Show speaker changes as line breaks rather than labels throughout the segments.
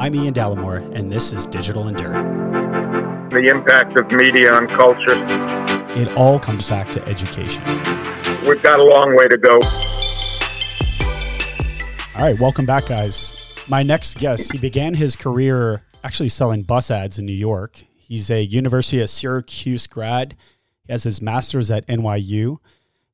I'm Ian Dallimore, and this is Digital Endure.
The impact of media on culture.
It all comes back to education.
We've got a long way to go.
All right, welcome back, guys. My next guest, he began his career actually selling bus ads in New York. He's a University of Syracuse grad. He has his master's at NYU.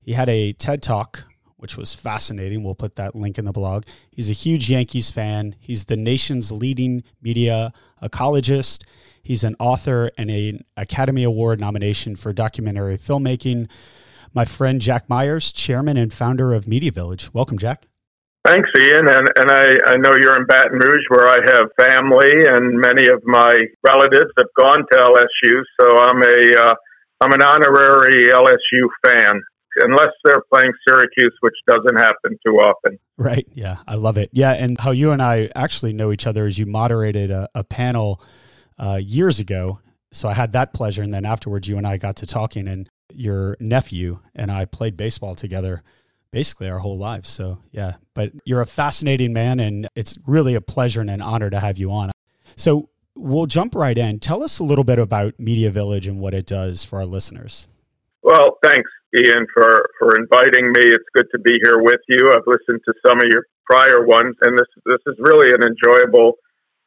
He had a TED Talk which was fascinating. We'll put that link in the blog. He's a huge Yankees fan. He's the nation's leading media ecologist. He's an author and an Academy Award nomination for documentary filmmaking. My friend Jack Myers, chairman and founder of Media Village. Welcome, Jack.
Thanks, Ian. And, and I, I know you're in Baton Rouge where I have family and many of my relatives have gone to LSU. So I'm a, uh, I'm an honorary LSU fan unless they're playing Syracuse, which doesn't happen too often.
Right. Yeah. I love it. Yeah. And how you and I actually know each other is you moderated a, a panel uh, years ago. So I had that pleasure. And then afterwards, you and I got to talking, and your nephew and I played baseball together basically our whole lives. So, yeah. But you're a fascinating man, and it's really a pleasure and an honor to have you on. So, we'll jump right in. Tell us a little bit about Media Village and what it does for our listeners.
Well, thanks. Ian, for, for inviting me. It's good to be here with you. I've listened to some of your prior ones, and this this is really an enjoyable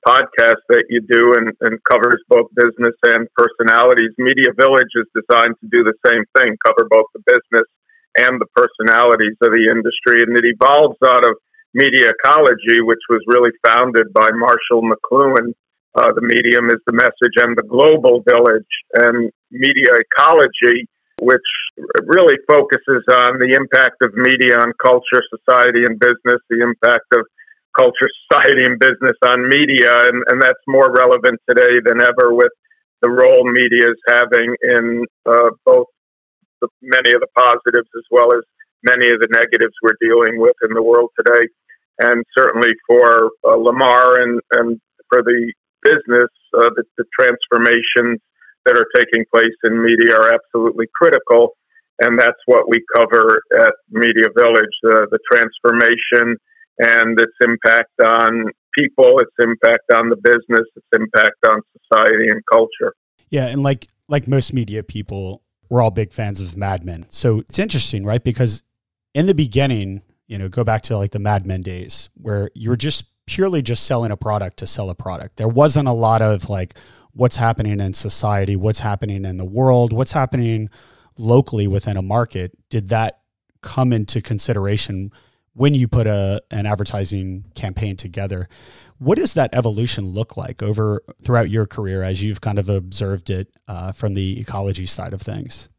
podcast that you do and, and covers both business and personalities. Media Village is designed to do the same thing, cover both the business and the personalities of the industry, and it evolves out of media ecology, which was really founded by Marshall McLuhan. Uh, the medium is the message and the global village, and media ecology which really focuses on the impact of media on culture, society, and business, the impact of culture, society, and business on media. And, and that's more relevant today than ever with the role media is having in uh, both the, many of the positives as well as many of the negatives we're dealing with in the world today. And certainly for uh, Lamar and, and for the business, uh, the, the transformations that are taking place in media are absolutely critical. And that's what we cover at Media Village the, the transformation and its impact on people, its impact on the business, its impact on society and culture.
Yeah. And like, like most media people, we're all big fans of Mad Men. So it's interesting, right? Because in the beginning, you know, go back to like the Mad Men days where you were just purely just selling a product to sell a product. There wasn't a lot of like, what's happening in society, what's happening in the world, what's happening locally within a market. Did that come into consideration when you put a an advertising campaign together? What does that evolution look like over throughout your career as you've kind of observed it uh, from the ecology side of things?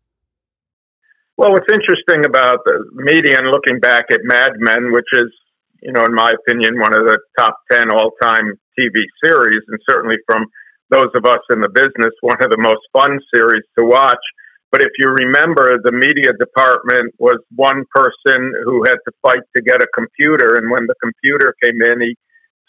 Well, what's interesting about the media and looking back at Mad Men, which is, you know, in my opinion, one of the top 10 all time TV series, and certainly from those of us in the business, one of the most fun series to watch. But if you remember, the media department was one person who had to fight to get a computer. And when the computer came in, he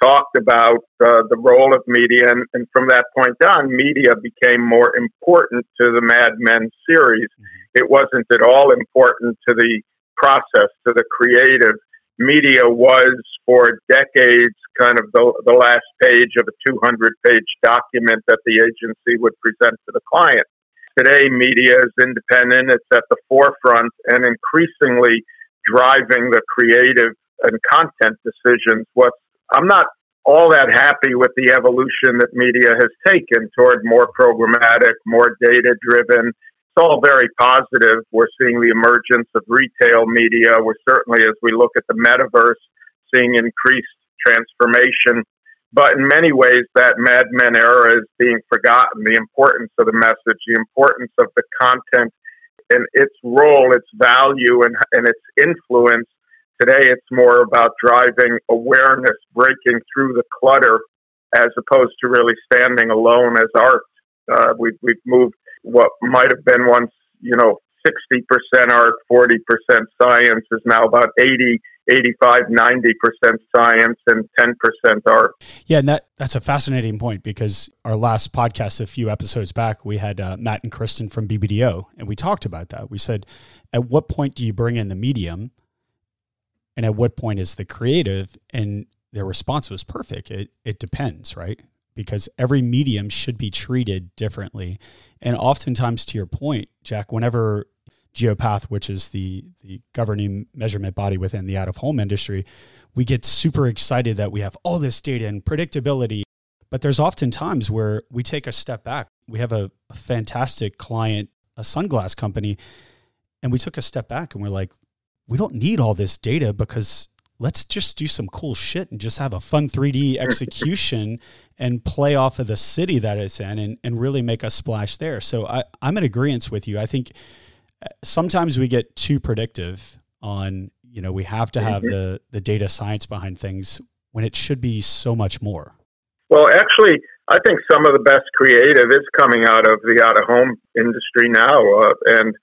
talked about uh, the role of media. And, and, from that point on, media became more important to the Mad Men series. It wasn't at all important to the process, to the creative media was for decades kind of the, the last page of a 200 page document that the agency would present to the client. Today, media is independent, it's at the forefront, and increasingly driving the creative and content decisions. What I'm not all that happy with the evolution that media has taken toward more programmatic, more data driven, it's all very positive. We're seeing the emergence of retail media. We're certainly, as we look at the metaverse, seeing increased transformation. But in many ways, that Mad Men era is being forgotten. The importance of the message, the importance of the content, and its role, its value, and, and its influence. Today, it's more about driving awareness, breaking through the clutter, as opposed to really standing alone as art. Uh, we've, we've moved what might have been once, you know, 60% art, 40% science is now about 80, 85, 90% science and 10% art.
Yeah, and that, that's a fascinating point because our last podcast, a few episodes back, we had uh, Matt and Kristen from BBDO, and we talked about that. We said, at what point do you bring in the medium? And at what point is the creative? And their response was perfect. It it depends, right? Because every medium should be treated differently. And oftentimes to your point, Jack, whenever Geopath, which is the the governing measurement body within the out of home industry, we get super excited that we have all this data and predictability. But there's often times where we take a step back. We have a, a fantastic client, a sunglass company, and we took a step back and we're like, we don't need all this data because let's just do some cool shit and just have a fun 3D execution and play off of the city that it's in and, and really make a splash there. So I, I'm in agreement with you. I think sometimes we get too predictive on you know we have to have mm-hmm. the the data science behind things when it should be so much more
well actually i think some of the best creative is coming out of the out of home industry now uh, and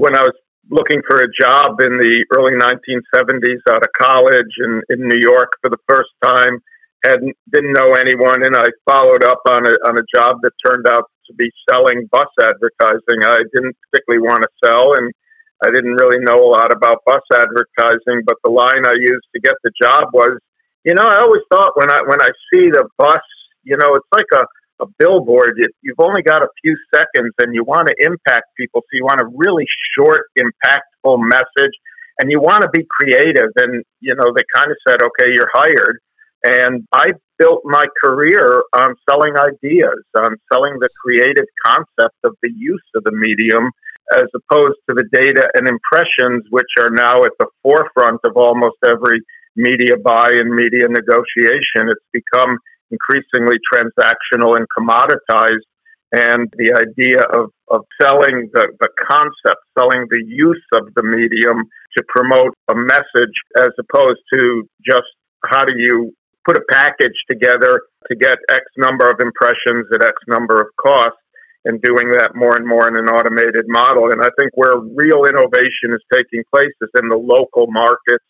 when i was looking for a job in the early 1970s out of college in, in new york for the first time had didn't know anyone and i followed up on a on a job that turned out to be selling bus advertising. I didn't particularly want to sell, and I didn't really know a lot about bus advertising. But the line I used to get the job was, you know, I always thought when I when I see the bus, you know, it's like a a billboard. You, you've only got a few seconds, and you want to impact people. So you want a really short, impactful message, and you want to be creative. And you know, they kind of said, "Okay, you're hired." And I built my career on selling ideas, on selling the creative concept of the use of the medium, as opposed to the data and impressions, which are now at the forefront of almost every media buy and media negotiation. It's become increasingly transactional and commoditized. And the idea of, of selling the, the concept, selling the use of the medium to promote a message as opposed to just how do you put a package together to get X number of impressions at X number of costs and doing that more and more in an automated model. And I think where real innovation is taking place is in the local markets.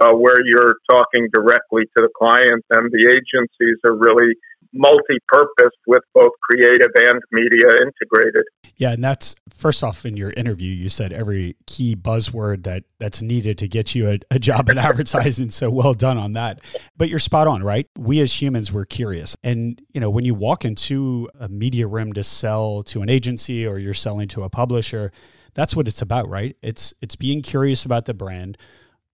Uh, where you're talking directly to the client and the agencies are really multi-purpose with both creative and media integrated.
Yeah, and that's first off in your interview you said every key buzzword that that's needed to get you a, a job in advertising. so well done on that. But you're spot on, right? We as humans we're curious. And you know, when you walk into a media room to sell to an agency or you're selling to a publisher, that's what it's about, right? It's it's being curious about the brand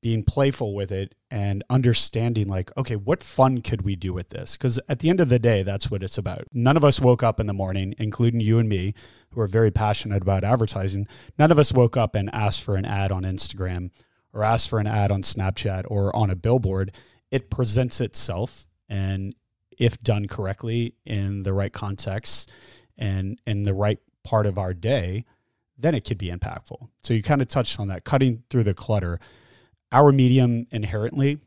being playful with it and understanding like okay what fun could we do with this? Because at the end of the day that's what it's about. None of us woke up in the morning including you and me who are very passionate about advertising. None of us woke up and asked for an ad on instagram or asked for an ad on snapchat or on a billboard. It presents itself and if done correctly in the right context and in the right part of our day then it could be impactful. So you kind of touched on that cutting through the clutter our medium inherently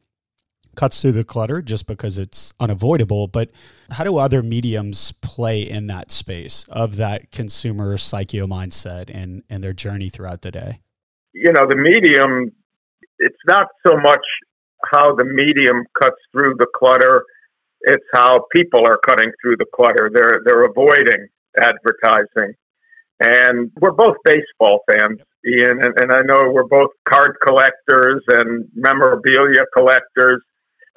cuts through the clutter just because it's unavoidable. But how do other mediums play in that space of that consumer psycho mindset and, and their journey throughout the day?
You know, the medium, it's not so much how the medium cuts through the clutter, it's how people are cutting through the clutter. They're, they're avoiding advertising. And we're both baseball fans. Ian, and, and I know we're both card collectors and memorabilia collectors.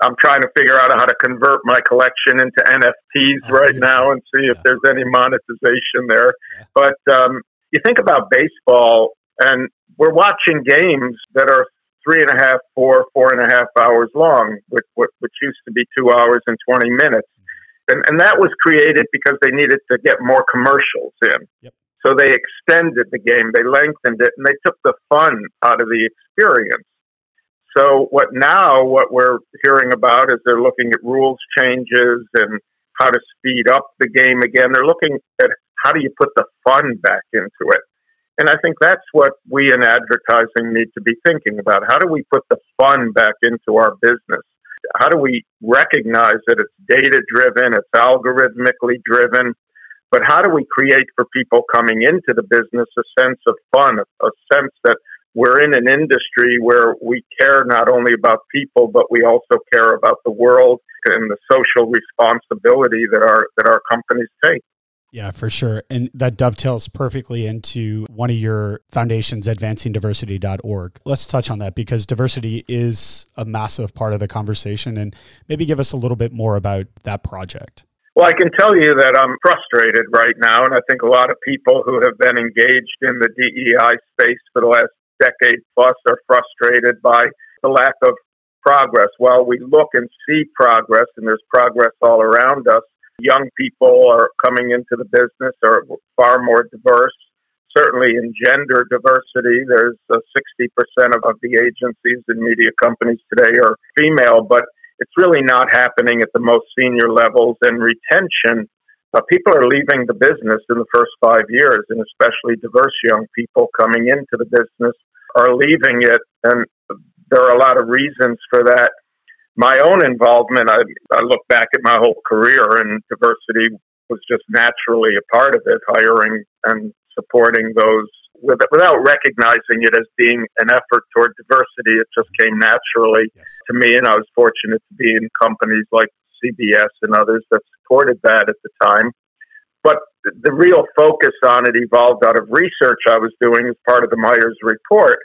I'm trying to figure out how to convert my collection into NFTs oh, right now and see if there's any monetization there. But um, you think about baseball, and we're watching games that are three and a half, four, four and a half hours long, which, which used to be two hours and 20 minutes. Mm-hmm. And, and that was created because they needed to get more commercials in. Yep. So they extended the game, they lengthened it, and they took the fun out of the experience. So what now what we're hearing about is they're looking at rules changes and how to speed up the game again. They're looking at how do you put the fun back into it. And I think that's what we in advertising need to be thinking about. How do we put the fun back into our business? How do we recognize that it's data driven, it's algorithmically driven, but how do we create for people coming into the business a sense of fun, a, a sense that we're in an industry where we care not only about people, but we also care about the world and the social responsibility that our that our companies take.
Yeah, for sure. And that dovetails perfectly into one of your foundations, advancingdiversity.org. Let's touch on that because diversity is a massive part of the conversation and maybe give us a little bit more about that project.
Well, I can tell you that I'm frustrated right now, and I think a lot of people who have been engaged in the DEI space for the last decade plus are frustrated by the lack of progress. While we look and see progress, and there's progress all around us, young people are coming into the business are far more diverse. Certainly in gender diversity, there's uh, 60% of, of the agencies and media companies today are female, but it's really not happening at the most senior levels. And retention, uh, people are leaving the business in the first five years, and especially diverse young people coming into the business are leaving it. And there are a lot of reasons for that my own involvement, I, I look back at my whole career, and diversity was just naturally a part of it, hiring and supporting those without recognizing it as being an effort toward diversity. It just came naturally yes. to me, and I was fortunate to be in companies like CBS and others that supported that at the time. But the real focus on it evolved out of research I was doing as part of the Myers report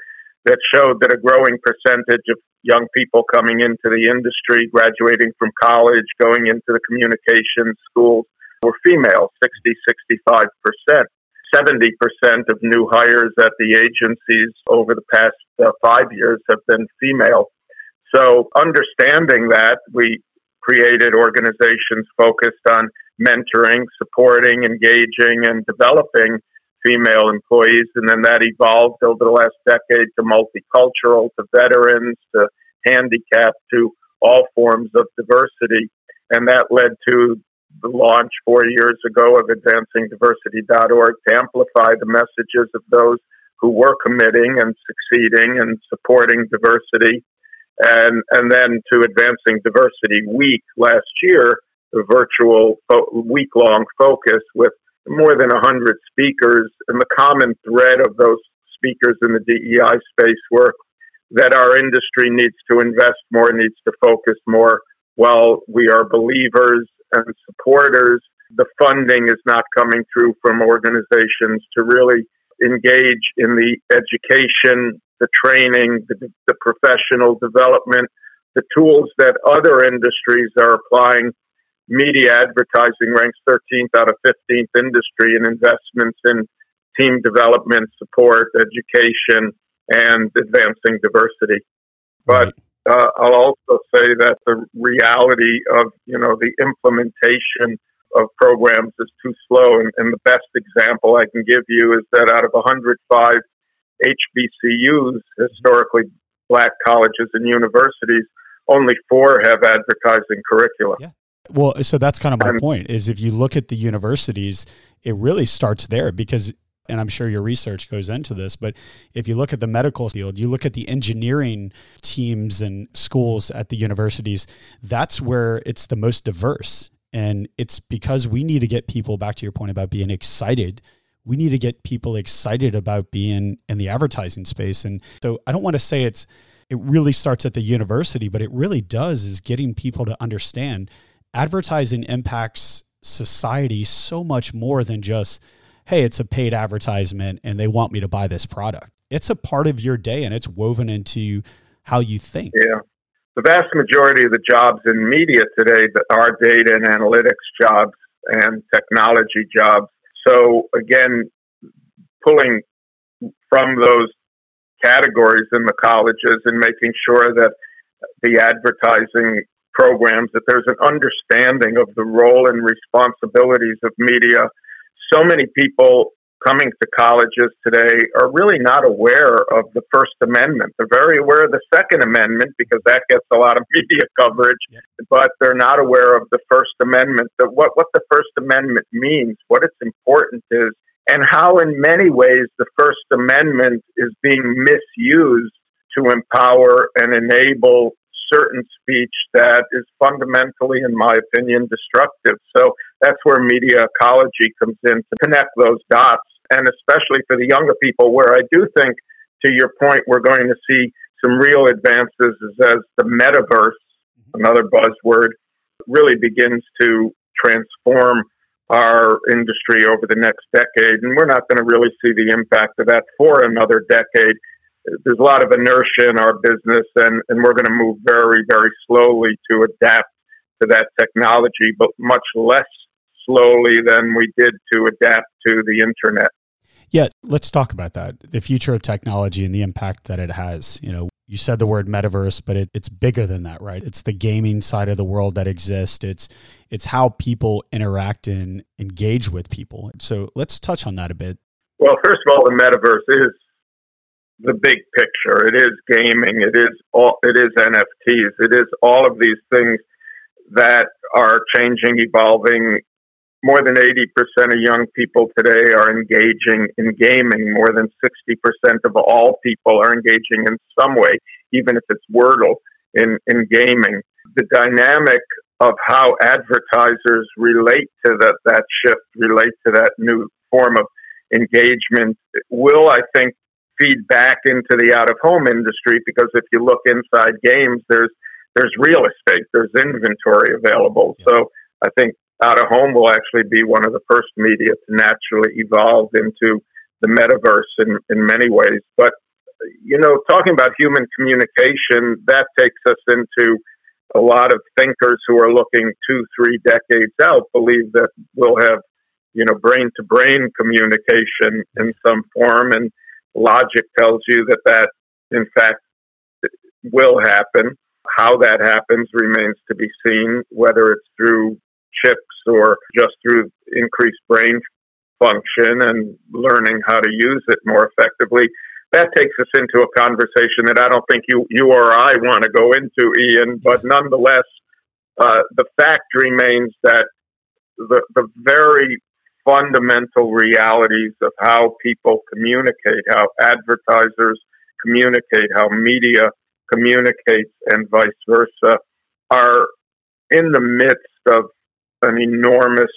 that showed that a growing percentage of young people coming into the industry, graduating from college, going into the communications schools were female, 60, 65%. 70% of new hires at the agencies over the past uh, five years have been female. So, understanding that, we created organizations focused on mentoring, supporting, engaging, and developing female employees. And then that evolved over the last decade to multicultural, to veterans, to handicapped, to all forms of diversity. And that led to the launch four years ago of advancingdiversity.org to amplify the messages of those who were committing and succeeding and supporting diversity. And, and then to Advancing Diversity Week last year, the virtual fo- week long focus with more than 100 speakers. And the common thread of those speakers in the DEI space were that our industry needs to invest more, needs to focus more. While we are believers and supporters, the funding is not coming through from organizations to really engage in the education, the training, the, the professional development, the tools that other industries are applying media advertising ranks 13th out of 15th industry in investments in team development, support, education, and advancing diversity. But uh, I'll also say that the reality of you know the implementation of programs is too slow. And, and the best example I can give you is that out of 105 HBCUs, historically black colleges and universities, only four have advertising curricula.
Yeah. Well, so that's kind of my point is if you look at the universities, it really starts there because and I'm sure your research goes into this, but if you look at the medical field, you look at the engineering teams and schools at the universities, that's where it's the most diverse. And it's because we need to get people back to your point about being excited. We need to get people excited about being in the advertising space. And so I don't want to say it's it really starts at the university, but it really does is getting people to understand advertising impacts society so much more than just, hey, it's a paid advertisement and they want me to buy this product. It's a part of your day and it's woven into how you think.
Yeah. The vast majority of the jobs in media today are data and analytics jobs and technology jobs. So, again, pulling from those categories in the colleges and making sure that the advertising programs that there's an understanding of the role and responsibilities of media. So many people coming to colleges today are really not aware of the First Amendment. They're very aware of the Second Amendment because that gets a lot of media coverage, yeah. but they're not aware of the First Amendment, that what, what the First Amendment means, what its importance is, and how in many ways the First Amendment is being misused to empower and enable certain speech that is fundamentally, in my opinion, destructive. So that's where media ecology comes in to connect those dots, and especially for the younger people, where I do think, to your point, we're going to see some real advances as the metaverse, mm-hmm. another buzzword, really begins to transform our industry over the next decade, and we're not going to really see the impact of that for another decade. There's a lot of inertia in our business, and, and we're going to move very, very slowly to adapt to that technology, but much less slowly than we did to adapt to the internet.
Yeah, let's talk about that. The future of technology and the impact that it has. You know, you said the word metaverse, but it, it's bigger than that, right? It's the gaming side of the world that exists. It's it's how people interact and engage with people. So let's touch on that a bit.
Well, first of all, the metaverse is the big picture. It is gaming. It is all. It is NFTs. It is all of these things that are changing, evolving, more than 80% of young people today are engaging in gaming. More than 60% of all people are engaging in some way, even if it's Wordle, in, in gaming. The dynamic of how advertisers relate to that, that shift, relate to that new form of engagement will, I think, feed back into the out of home industry because if you look inside games, there's there's real estate, there's inventory available. So I think out of home will actually be one of the first media to naturally evolve into the metaverse in, in many ways. But, you know, talking about human communication, that takes us into a lot of thinkers who are looking two, three decades out believe that we'll have, you know, brain to brain communication in some form. And logic tells you that that, in fact, will happen. How that happens remains to be seen, whether it's through chips or just through increased brain function and learning how to use it more effectively. That takes us into a conversation that I don't think you, you or I want to go into, Ian, but nonetheless, uh, the fact remains that the, the very fundamental realities of how people communicate, how advertisers communicate, how media communicates, and vice versa, are in the midst of an enormous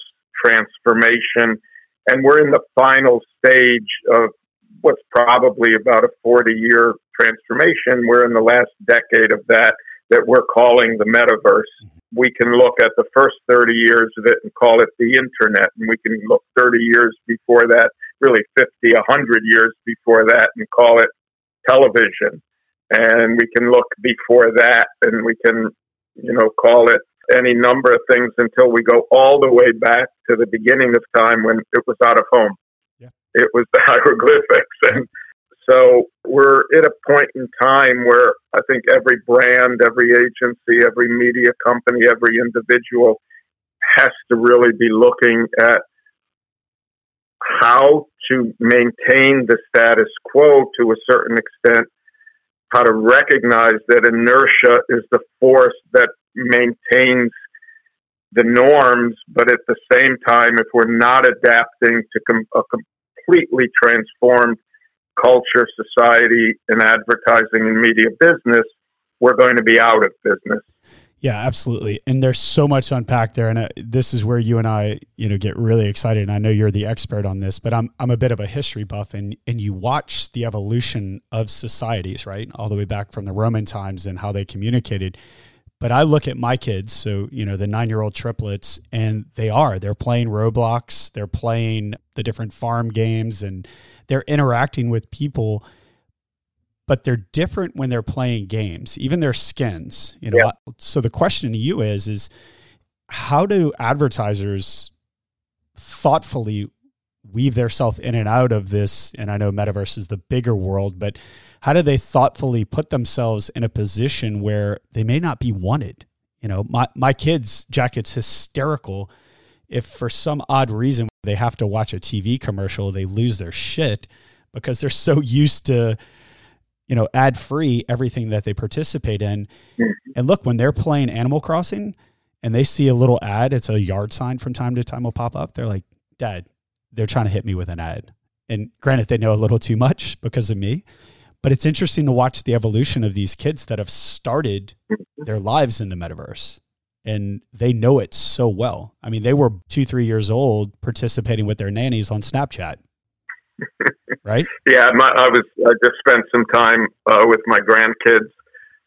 transformation. And we're in the final stage of what's probably about a 40 year transformation. We're in the last decade of that, that we're calling the metaverse. Mm-hmm. We can look at the first 30 years of it and call it the internet. And we can look 30 years before that, really 50, 100 years before that, and call it television. And we can look before that and we can, you know, call it any number of things until we go all the way back to the beginning of time when it was out of home. Yeah. It was the hieroglyphics. And so we're at a point in time where I think every brand, every agency, every media company, every individual has to really be looking at how to maintain the status quo to a certain extent, how to recognize that inertia is the force that maintains the norms, but at the same time, if we're not adapting to com- a completely transformed culture, society, and advertising and media business, we're going to be out of business.
Yeah, absolutely. And there's so much unpack there, and uh, this is where you and I, you know, get really excited. And I know you're the expert on this, but I'm I'm a bit of a history buff, and and you watch the evolution of societies, right, all the way back from the Roman times and how they communicated. But I look at my kids, so, you know, the nine year old triplets, and they are. They're playing Roblox, they're playing the different farm games, and they're interacting with people. But they're different when they're playing games, even their skins. You know, yeah. so the question to you is, is how do advertisers thoughtfully weave themselves in and out of this? And I know metaverse is the bigger world, but how do they thoughtfully put themselves in a position where they may not be wanted? You know, my, my kids, Jack, it's hysterical if for some odd reason they have to watch a TV commercial, they lose their shit because they're so used to, you know, ad free everything that they participate in. Mm-hmm. And look, when they're playing Animal Crossing and they see a little ad, it's a yard sign from time to time will pop up. They're like, Dad, they're trying to hit me with an ad. And granted, they know a little too much because of me. But it's interesting to watch the evolution of these kids that have started their lives in the metaverse and they know it so well. I mean, they were two, three years old participating with their nannies on Snapchat. right?
Yeah, my, I was. I just spent some time uh, with my grandkids,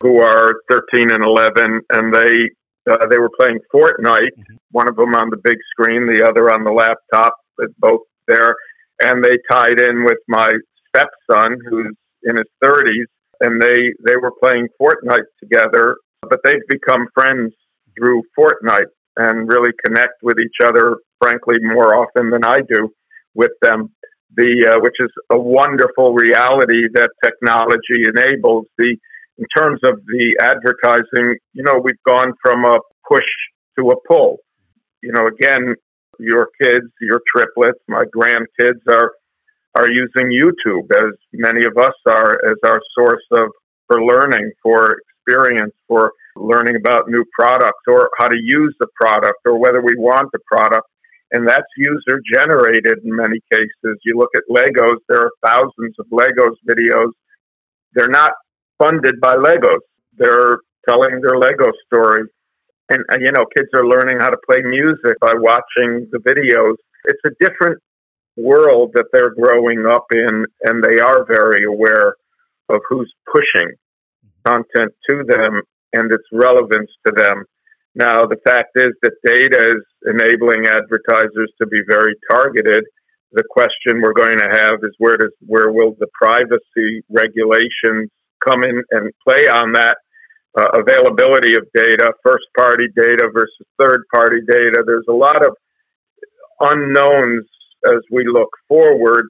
who are thirteen and eleven, and they Uh, they were playing Fortnite, mm-hmm. one of them on the big screen, the other on the laptop, both there. And they tied in with my stepson, who's in his 30s, and they, they were playing Fortnite together. But they've become friends through Fortnite and really connect with each other, frankly, more often than I do with them. The uh, which is a wonderful reality that technology enables. The in terms of the advertising, you know, we've gone from a push to a pull. You know, again, your kids, your triplets, my grandkids are are using YouTube as many of us are as our source of for learning, for experience, for learning about new products or how to use the product or whether we want the product. And that's user generated in many cases. You look at Legos, there are thousands of Legos videos. They're not funded by Legos. They're telling their Lego story. And, and, you know, kids are learning how to play music by watching the videos. It's a different world that they're growing up in, and they are very aware of who's pushing content to them and its relevance to them. Now, the fact is that data is enabling advertisers to be very targeted. The question we're going to have is where does where will the privacy regulations come in and play on that uh, availability of data, first party data versus third party data. There's a lot of unknowns as we look forward.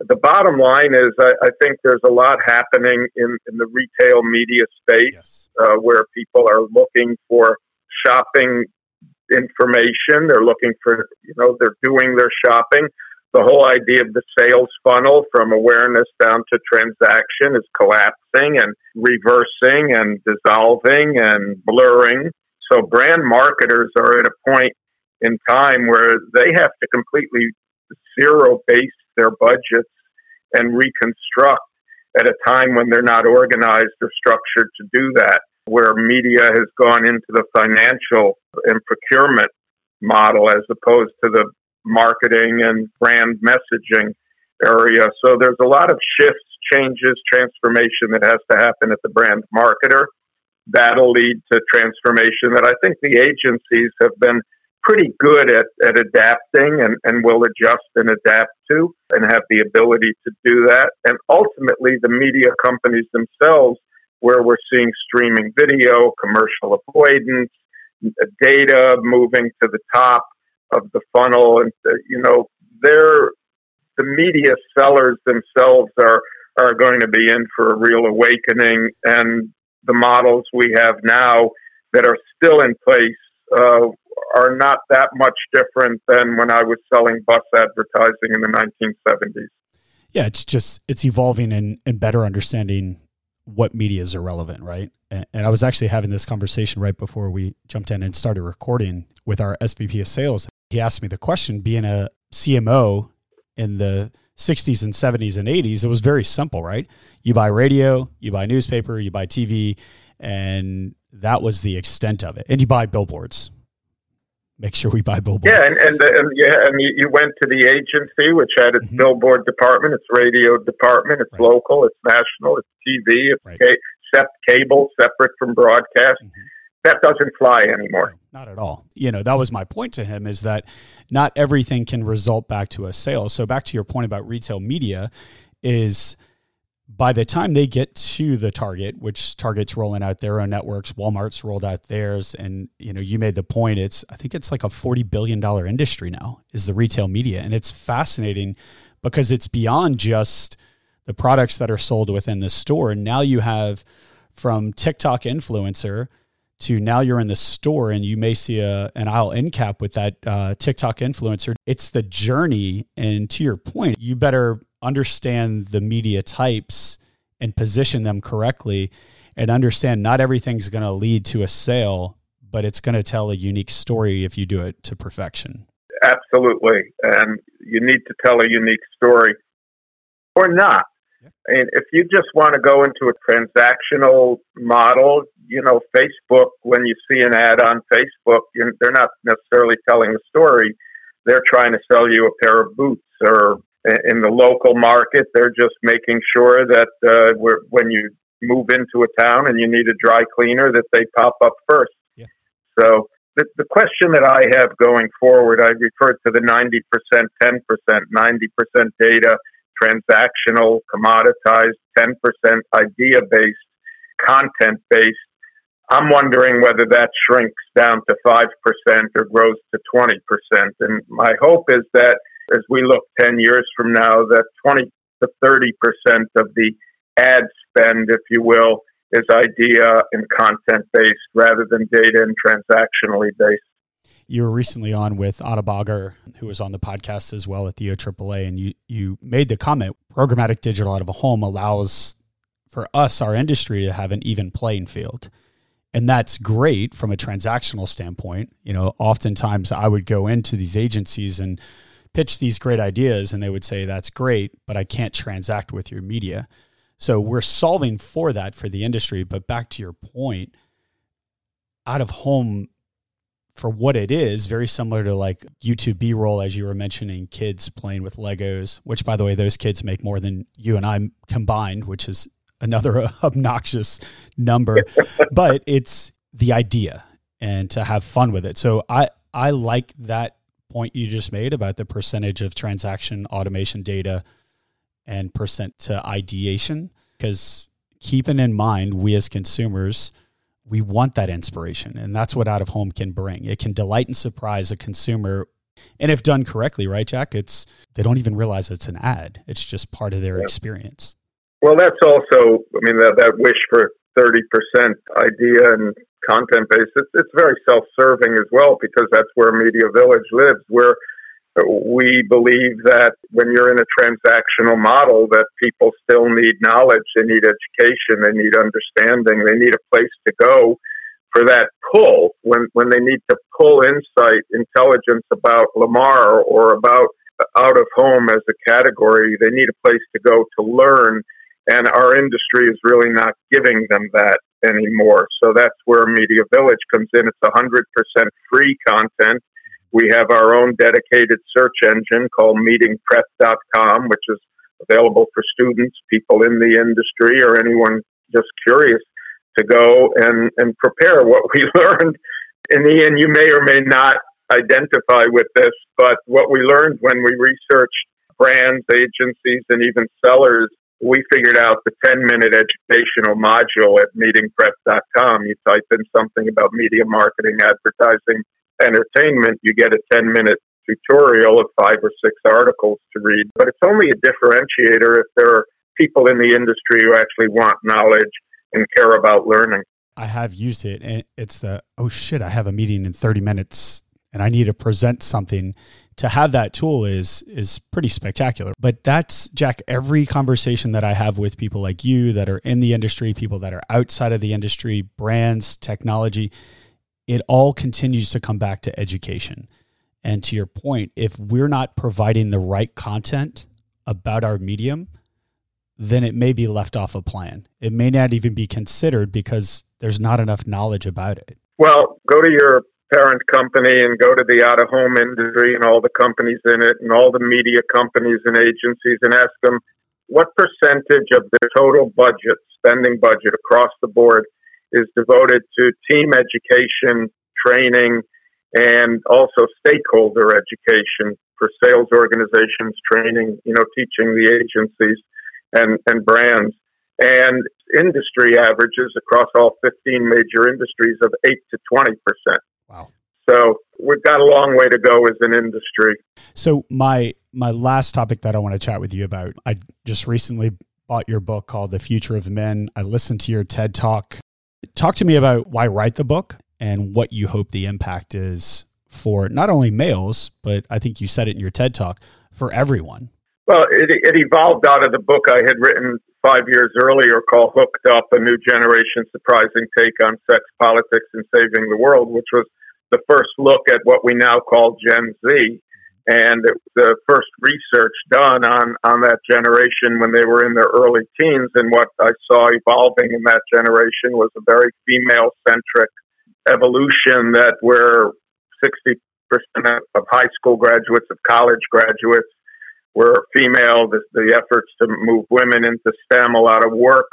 The bottom line is, I, I think there's a lot happening in, in the retail media space yes. uh, where people are looking for shopping information. They're looking for, you know, they're doing their shopping the whole idea of the sales funnel from awareness down to transaction is collapsing and reversing and dissolving and blurring. So brand marketers are at a point in time where they have to completely zero base their budgets and reconstruct at a time when they're not organized or structured to do that, where media has gone into the financial and procurement model as opposed to the marketing and brand messaging area. So there's a lot of shifts, changes, transformation that has to happen at the brand marketer. That'll lead to transformation that I think the agencies have been pretty good at, at adapting and, and will adjust and adapt to and have the ability to do that. And ultimately, the media companies themselves, where we're seeing streaming video, commercial avoidance, data moving to the top, of the funnel, and uh, you know, they're the media sellers themselves are are going to be in for a real awakening, and the models we have now that are still in place uh, are not that much different than when I was selling bus advertising in the 1970s.
Yeah, it's just it's evolving and, and better understanding what media is irrelevant, right? And, and I was actually having this conversation right before we jumped in and started recording with our SVP of sales he asked me the question being a CMO in the 60s and 70s and 80s, it was very simple, right? You buy radio, you buy newspaper, you buy TV, and that was the extent of it. And you buy billboards. Make sure we buy billboards.
Yeah, and, and, and yeah, and you, went to the agency, which had its mm-hmm. billboard department, its radio department, it's right. local, it's national, it's TV, it's right. ca- cable, separate from broadcast. Mm-hmm that doesn't fly anymore.
Not at all. You know, that was my point to him is that not everything can result back to a sale. So back to your point about retail media is by the time they get to the target, which Target's rolling out their own networks, Walmart's rolled out theirs, and you know, you made the point. It's I think it's like a forty billion dollar industry now is the retail media, and it's fascinating because it's beyond just the products that are sold within the store. And now you have from TikTok influencer to now you're in the store and you may see a an aisle end cap with that uh, TikTok influencer. It's the journey, and to your point, you better understand the media types and position them correctly, and understand not everything's going to lead to a sale, but it's going to tell a unique story if you do it to perfection.
Absolutely, and you need to tell a unique story, or not. And if you just want to go into a transactional model, you know, Facebook, when you see an ad on Facebook, they're not necessarily telling a story. They're trying to sell you a pair of boots or in the local market, they're just making sure that uh, when you move into a town and you need a dry cleaner, that they pop up first. Yeah. So the, the question that I have going forward, I referred to the 90%, 10%, 90% data, transactional, commoditized, 10% idea based, content based. I'm wondering whether that shrinks down to 5% or grows to 20%. And my hope is that as we look 10 years from now, that 20 to 30% of the ad spend, if you will, is idea and content based rather than data and transactionally based.
You were recently on with Bagar, who was on the podcast as well at the OAAA, and you, you made the comment programmatic digital out of a home allows for us, our industry, to have an even playing field. And that's great from a transactional standpoint. You know, oftentimes I would go into these agencies and pitch these great ideas, and they would say, That's great, but I can't transact with your media. So we're solving for that for the industry. But back to your point, out of home for what it is, very similar to like YouTube B roll, as you were mentioning, kids playing with Legos, which by the way, those kids make more than you and I combined, which is another obnoxious number. but it's the idea and to have fun with it. So I, I like that point you just made about the percentage of transaction automation data and percent to ideation because keeping in mind we as consumers we want that inspiration and that's what out of home can bring. It can delight and surprise a consumer and if done correctly right jack it's they don't even realize it's an ad. It's just part of their yeah. experience.
Well that's also i mean that, that wish for 30% idea and content based it's, it's very self-serving as well because that's where media village lives where we believe that when you're in a transactional model that people still need knowledge they need education they need understanding they need a place to go for that pull. When when they need to pull insight intelligence about lamar or about out of home as a category they need a place to go to learn and our industry is really not giving them that anymore. So that's where media village comes in. It's 100% free content. We have our own dedicated search engine called meetingprep.com, which is available for students, people in the industry, or anyone just curious to go and, and prepare what we learned. In the end, you may or may not identify with this, but what we learned when we researched brands, agencies, and even sellers, we figured out the 10 minute educational module at meetingprep.com. You type in something about media marketing, advertising, entertainment, you get a 10 minute tutorial of five or six articles to read. But it's only a differentiator if there are people in the industry who actually want knowledge and care about learning.
I have used it and it's the, oh shit, I have a meeting in 30 minutes and I need to present something. To have that tool is is pretty spectacular. But that's Jack, every conversation that I have with people like you that are in the industry, people that are outside of the industry, brands, technology, it all continues to come back to education. And to your point, if we're not providing the right content about our medium, then it may be left off a plan. It may not even be considered because there's not enough knowledge about it.
Well, go to your parent company and go to the out of home industry and all the companies in it and all the media companies and agencies and ask them what percentage of their total budget, spending budget across the board, is devoted to team education, training, and also stakeholder education for sales organizations, training, you know, teaching the agencies and, and brands. And industry averages across all 15 major industries of 8 to 20%.
Wow.
So we've got a long way to go as an industry.
So my my last topic that I want to chat with you about, I just recently bought your book called The Future of Men. I listened to your TED talk Talk to me about why write the book and what you hope the impact is for not only males, but I think you said it in your TED talk for everyone.
Well, it, it evolved out of the book I had written five years earlier called Hooked Up A New Generation Surprising Take on Sex, Politics, and Saving the World, which was the first look at what we now call Gen Z and the first research done on on that generation when they were in their early teens and what I saw evolving in that generation was a very female centric evolution that where 60% of high school graduates of college graduates were female. The, the efforts to move women into STEM a lot of work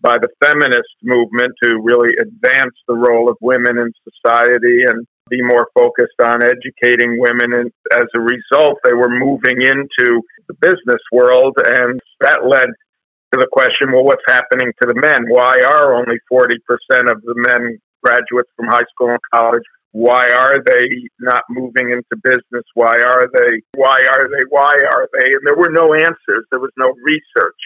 by the feminist movement to really advance the role of women in society and be more focused on educating women. And as a result, they were moving into the business world, and that led to the question well, what's happening to the men? Why are only 40% of the men graduates from high school and college? Why are they not moving into business? Why are they? Why are they? Why are they? And there were no answers. There was no research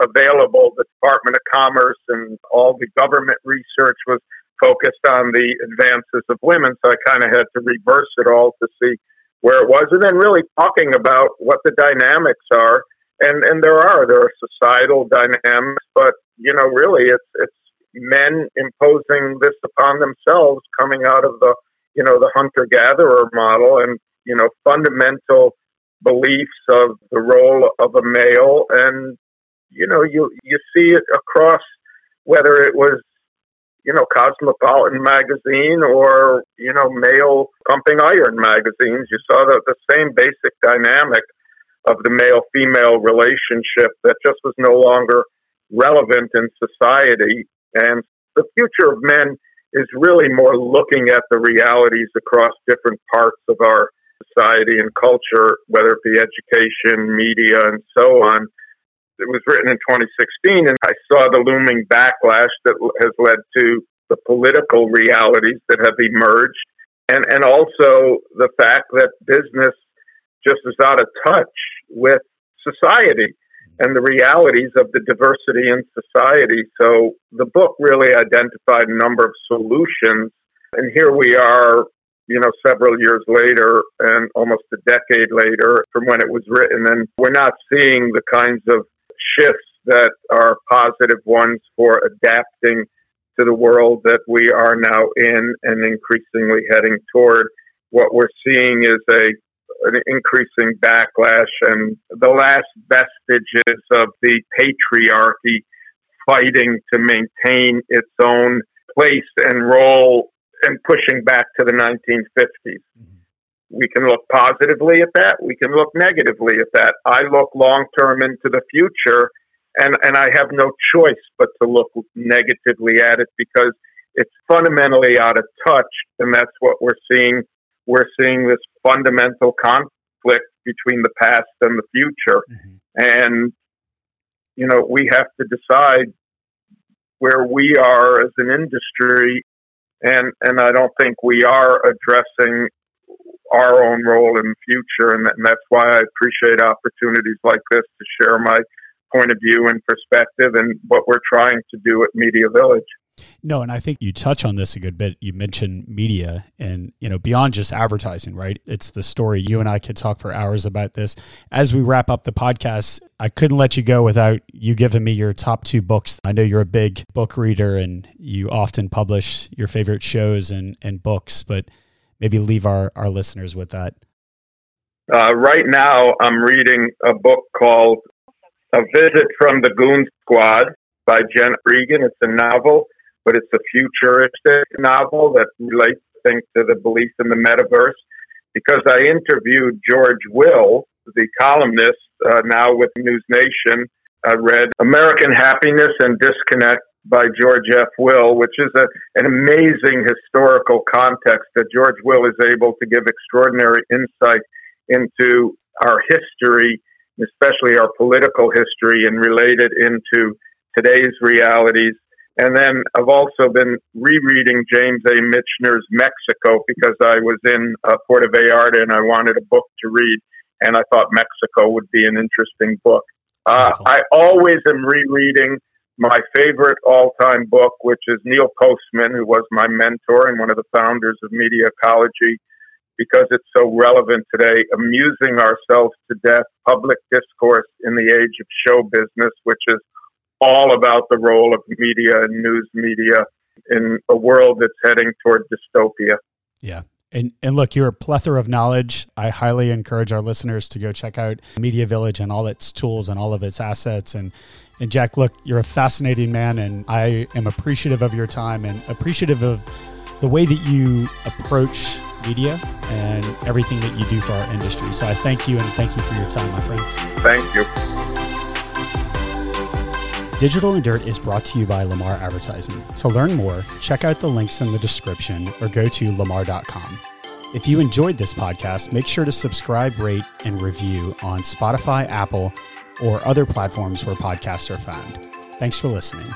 available. The Department of Commerce and all the government research was focused on the advances of women. So I kind of had to reverse it all to see where it was, and then really talking about what the dynamics are. And and there are there are societal dynamics, but you know, really, it's it's men imposing this upon themselves, coming out of the you know the hunter gatherer model, and you know fundamental beliefs of the role of a male and you know, you you see it across whether it was you know Cosmopolitan magazine or you know male pumping iron magazines. You saw the, the same basic dynamic of the male female relationship that just was no longer relevant in society. And the future of men is really more looking at the realities across different parts of our society and culture, whether it be education, media, and so on it was written in 2016, and I saw the looming backlash that has led to the political realities that have emerged, and and also the fact that business just is out of touch with society and the realities of the diversity in society. So the book really identified a number of solutions, and here we are. You know, several years later and almost a decade later from when it was written, and we're not seeing the kinds of shifts that are positive ones for adapting to the world that we are now in and increasingly heading toward. What we're seeing is a an increasing backlash and the last vestiges of the patriarchy fighting to maintain its own place and role and pushing back to the 1950s. Mm-hmm. We can look positively at that. We can look negatively at that. I look long term into the future, and, and I have no choice but to look negatively at it because it's fundamentally out of touch, and that's what we're seeing. We're seeing this fundamental conflict between the past and the future, mm-hmm. and you know we have to decide where we are as an industry and and I don't think we are addressing our own role in the future. And, and that's why I appreciate opportunities like this to share my point of view and perspective and what we're trying to do at Media Village.
No, and I think you touch on this a good bit. You mentioned media and, you know, beyond just advertising, right? It's the story. You and I could talk for hours about this. As we wrap up the podcast, I couldn't let you go without you giving me your top two books. I know you're a big book reader and you often publish your favorite shows and, and books, but maybe leave our, our listeners with that?
Uh, right now, I'm reading a book called A Visit from the Goon Squad by Jennifer Egan. It's a novel, but it's a futuristic novel that relates, I think, to the belief in the metaverse. Because I interviewed George Will, the columnist uh, now with News Nation. I read American Happiness and Discontents by George F. Will, which is a, an amazing historical context that George Will is able to give extraordinary insight into our history, especially our political history, and relate it into today's realities. And then I've also been rereading James A. Michener's Mexico because I was in uh, Puerto Vallarta and I wanted a book to read, and I thought Mexico would be an interesting book. Uh, I always am rereading my favorite all time book, which is Neil Postman, who was my mentor and one of the founders of Media Ecology, because it's so relevant today. Amusing ourselves to death, public discourse in the age of show business, which is all about the role of media and news media in a world that's heading toward dystopia.
Yeah. And, and look, you're a plethora of knowledge. I highly encourage our listeners to go check out Media Village and all its tools and all of its assets. And, and Jack, look, you're a fascinating man, and I am appreciative of your time and appreciative of the way that you approach media and everything that you do for our industry. So I thank you and thank you for your time, my friend.
Thank you.
Digital and Dirt is brought to you by Lamar Advertising. To learn more, check out the links in the description or go to lamar.com. If you enjoyed this podcast, make sure to subscribe, rate, and review on Spotify, Apple, or other platforms where podcasts are found. Thanks for listening.